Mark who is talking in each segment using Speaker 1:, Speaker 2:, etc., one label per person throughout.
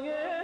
Speaker 1: yeah.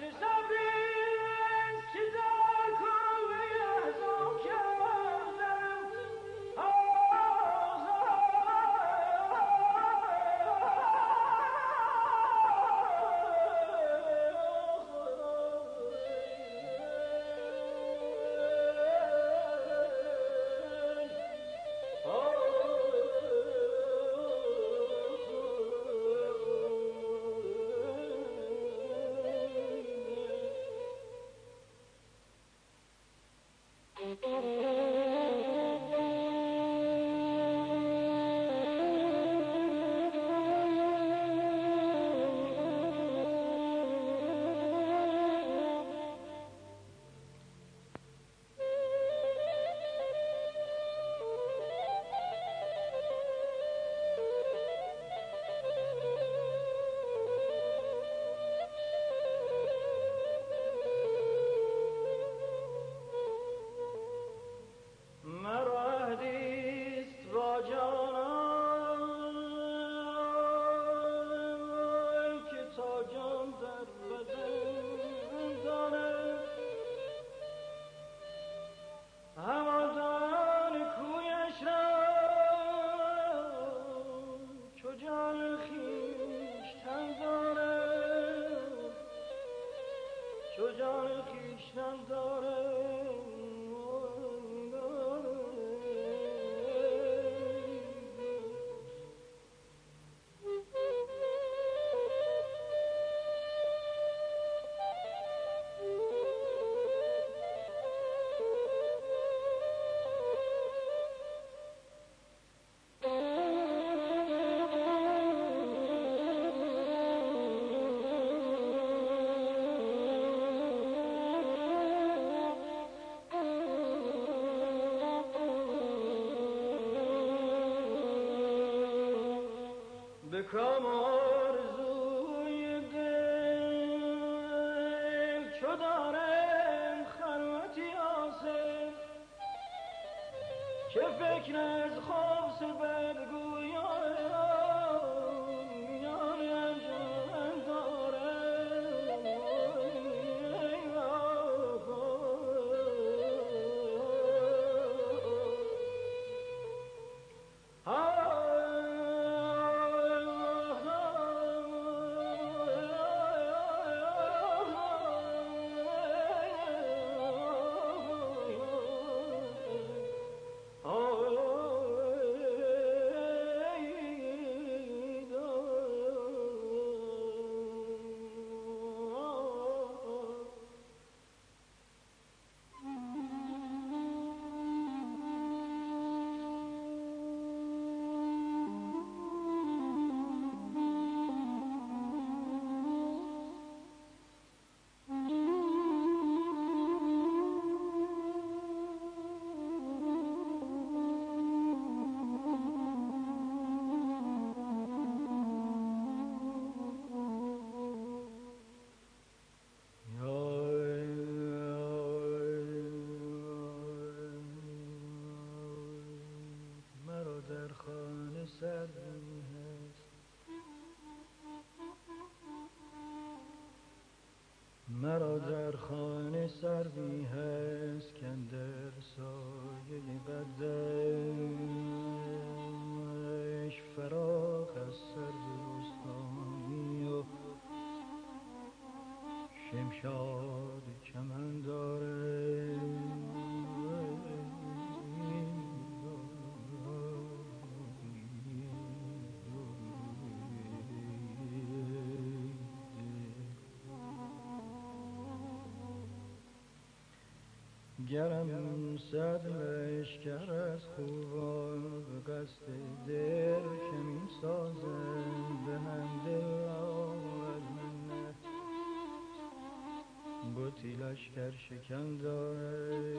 Speaker 1: to. come on. گرم صد لشکر از خوبان به قصد دل کمین سازم به هم دل منت. بوتی لشکر شکن داره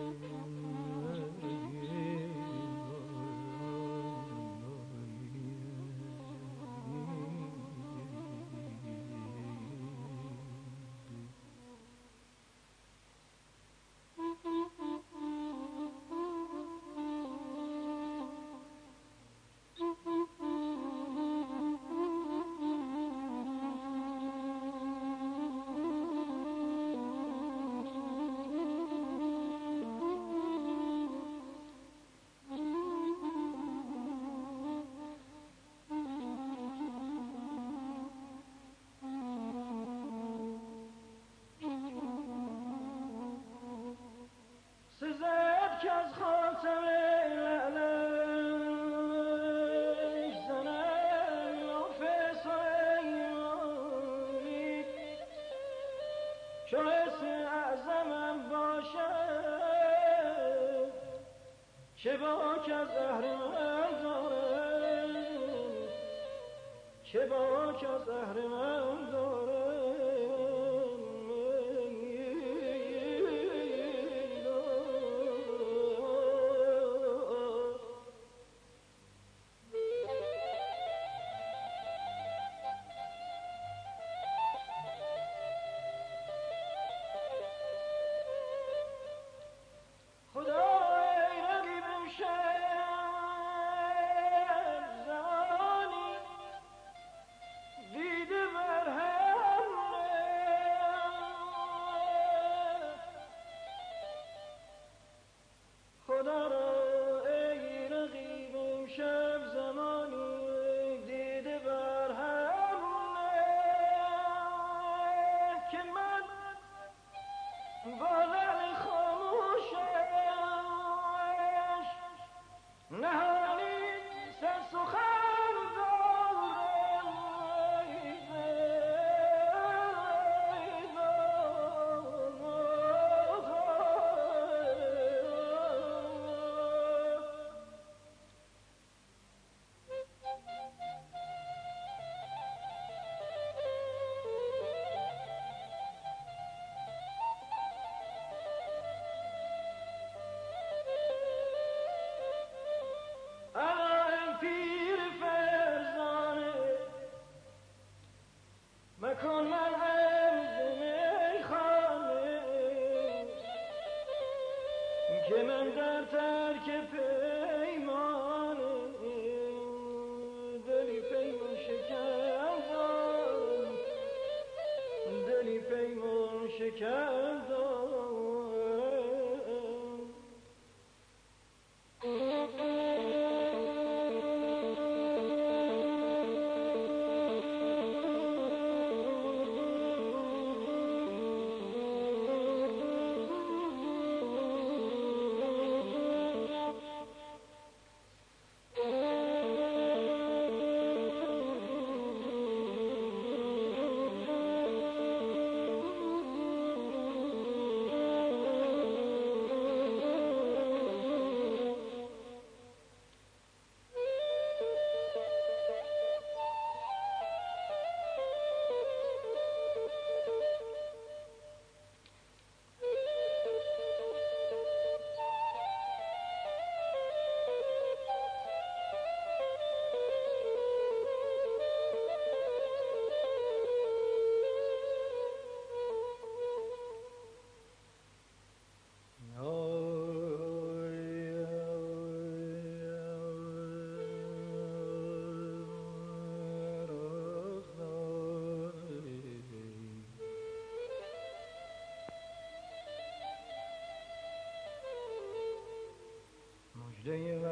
Speaker 1: que a terra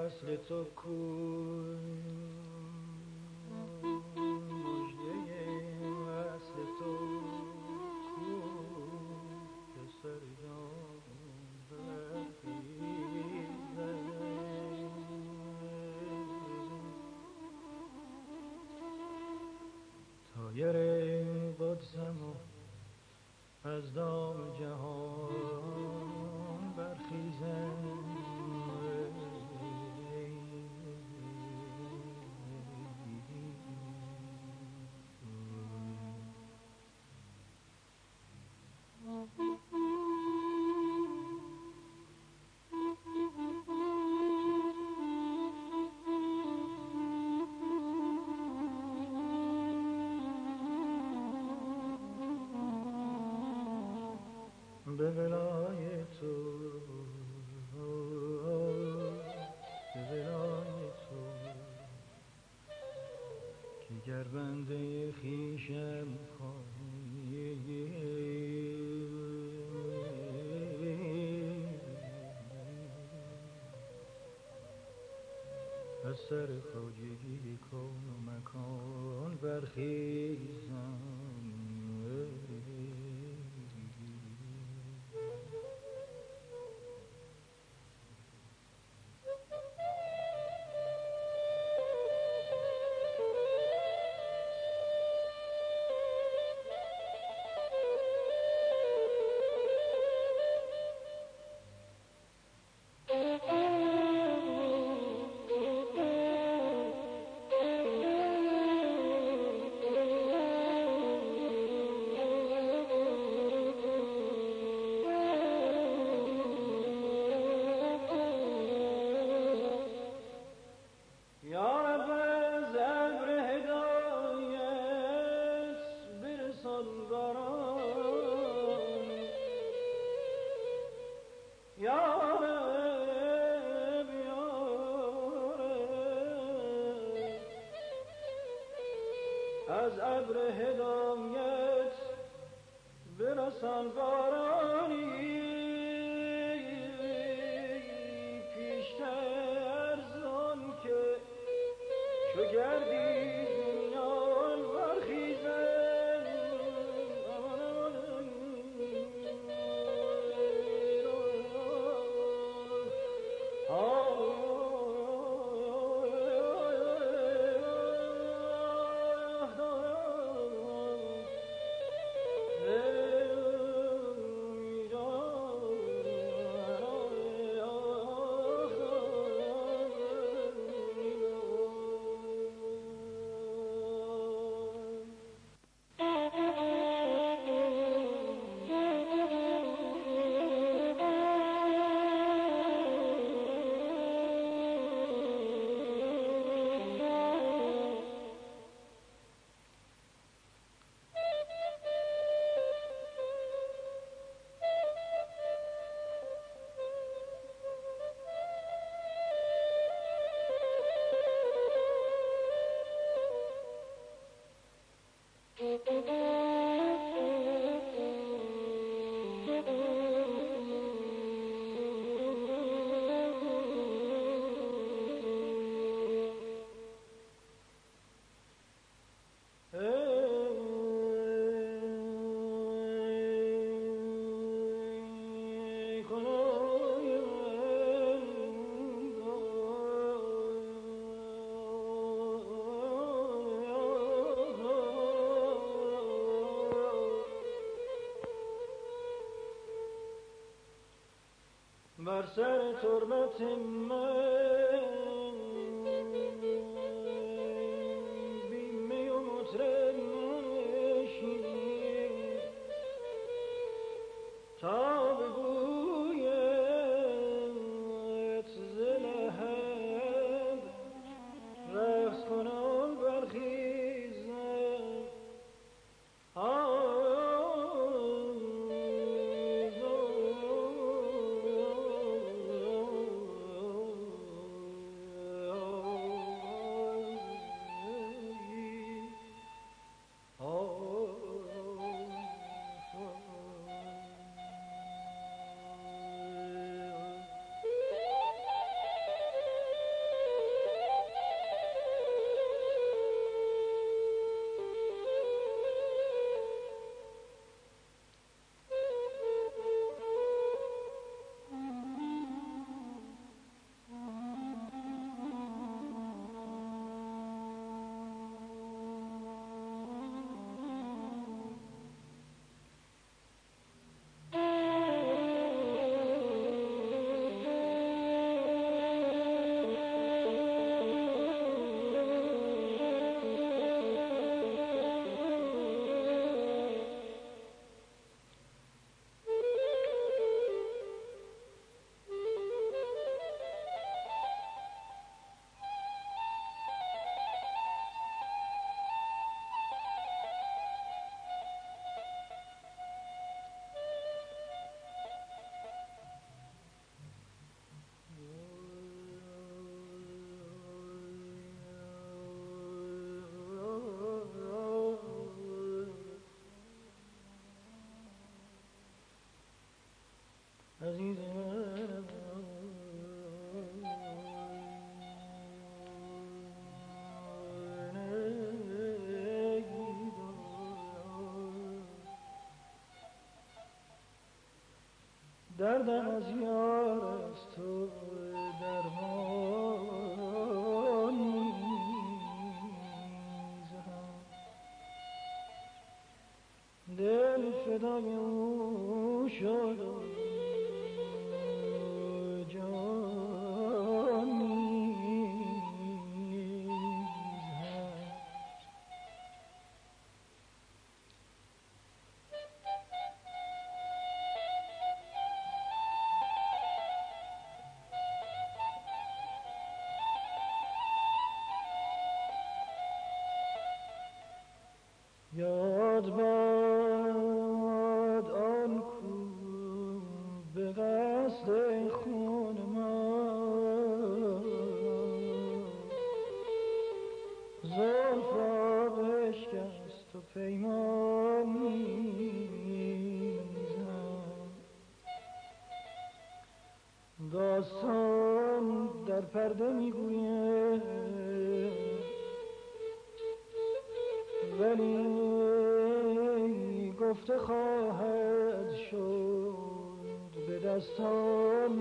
Speaker 1: وصل تو کو مژده وصل تو کو سردام تایر قدسم از دام جهان سر خواجگی کن و مکان برخیزم سر تربت من. دردم از یار باد باد آن کو به قصد خون ما. زلفا بشکست و پیمانی داستان در پرده می‌گوید. ولی گفته خواهد شد به دستان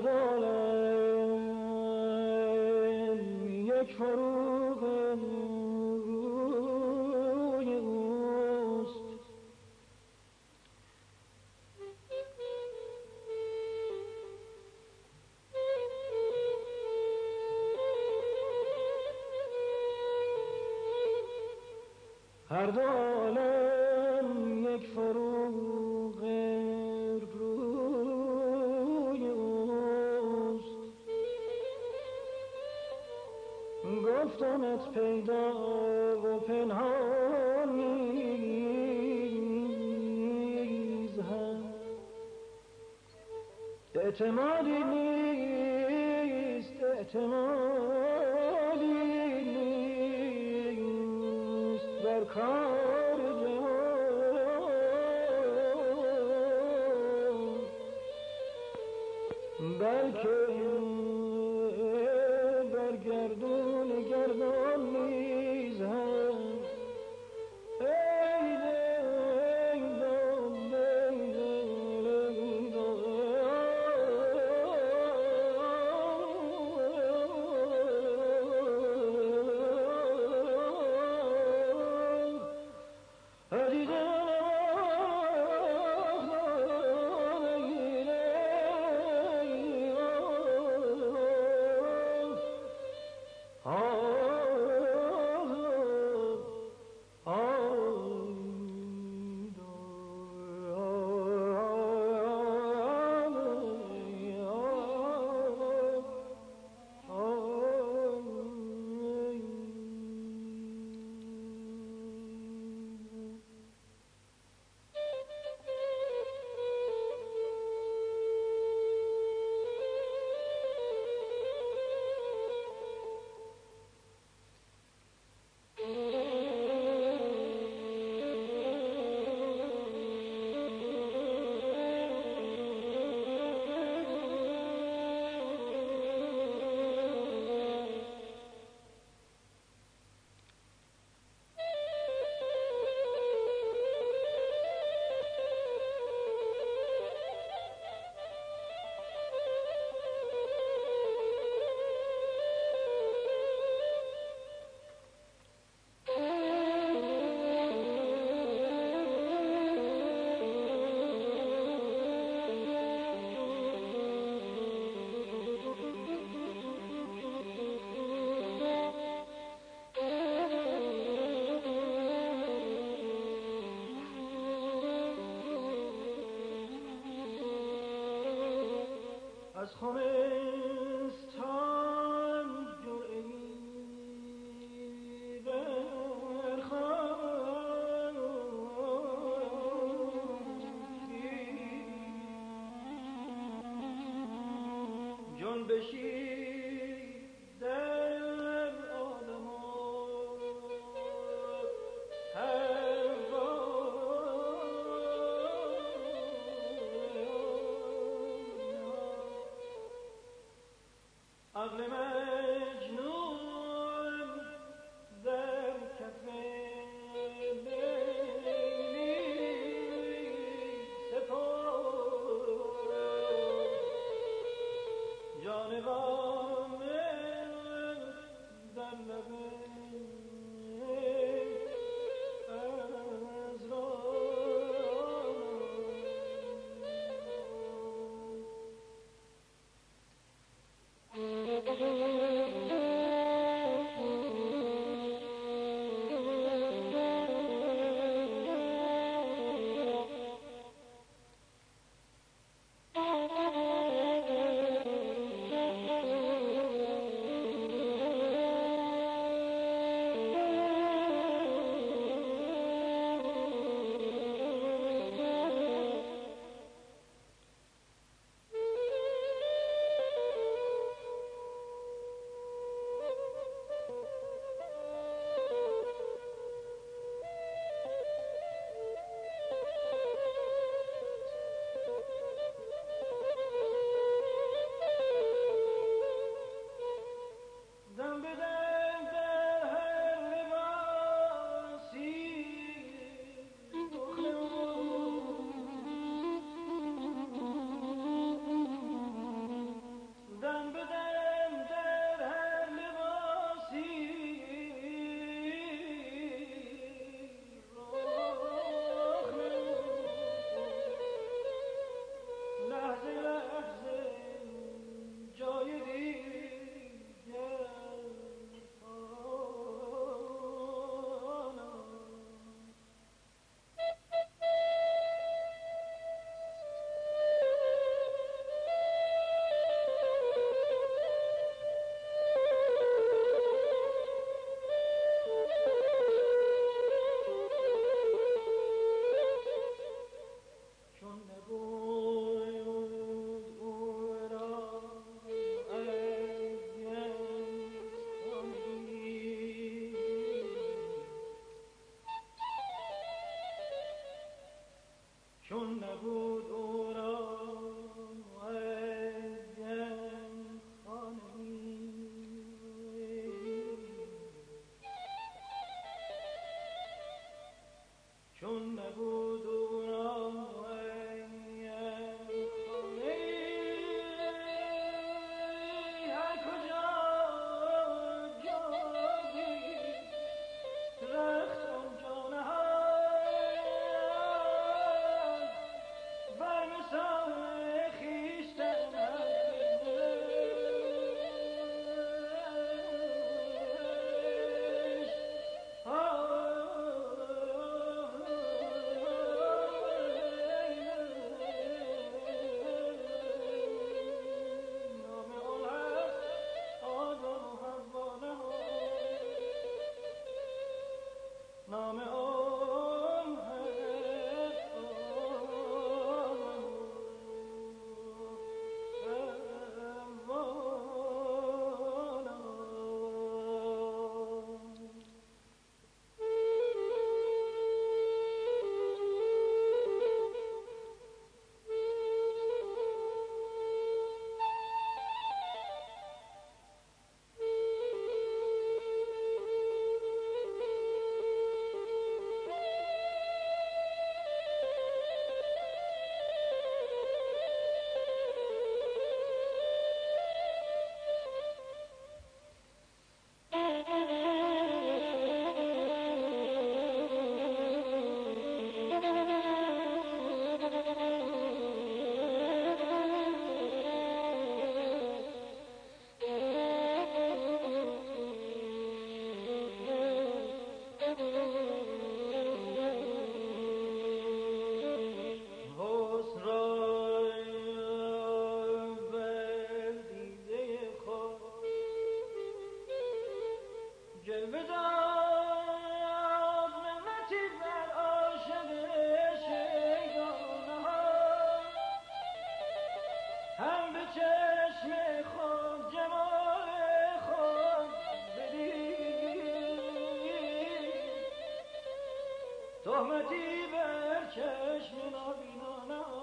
Speaker 1: دالم یک فروغ Temalini iste temalini ister kar Belki از خم زحمتی بر چشم نابینانم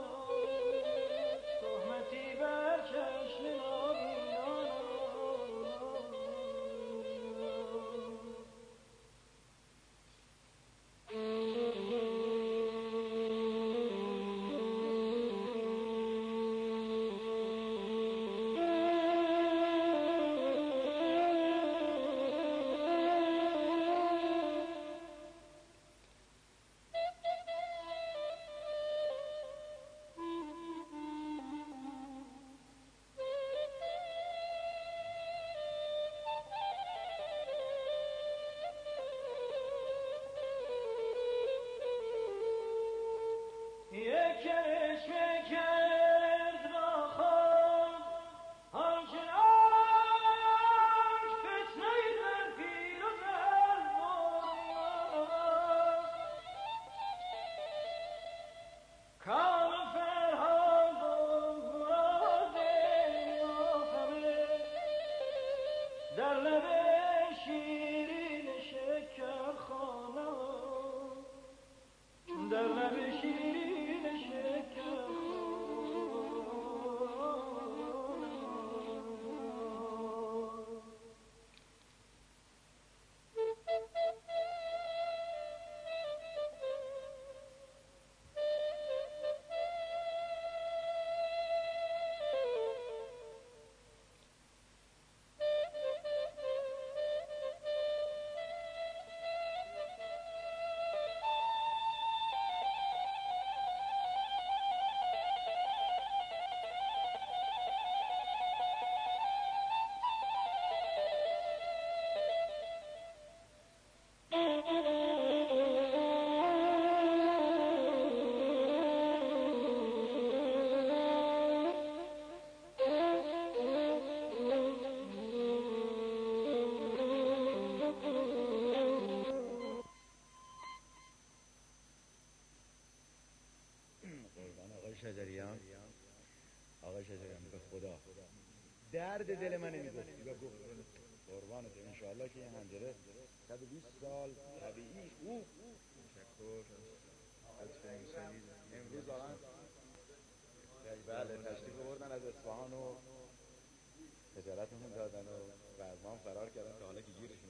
Speaker 2: درد دل من می‌گفتی و گفت قربانت انشاءالله که این هنجره 120 سال طبیعی. او
Speaker 3: تشکر موسوی
Speaker 2: امروز واقعا بله تشریف بردن از اصفهان و تجارتمون دادن و از ما فرار کردن تا حالا که امشب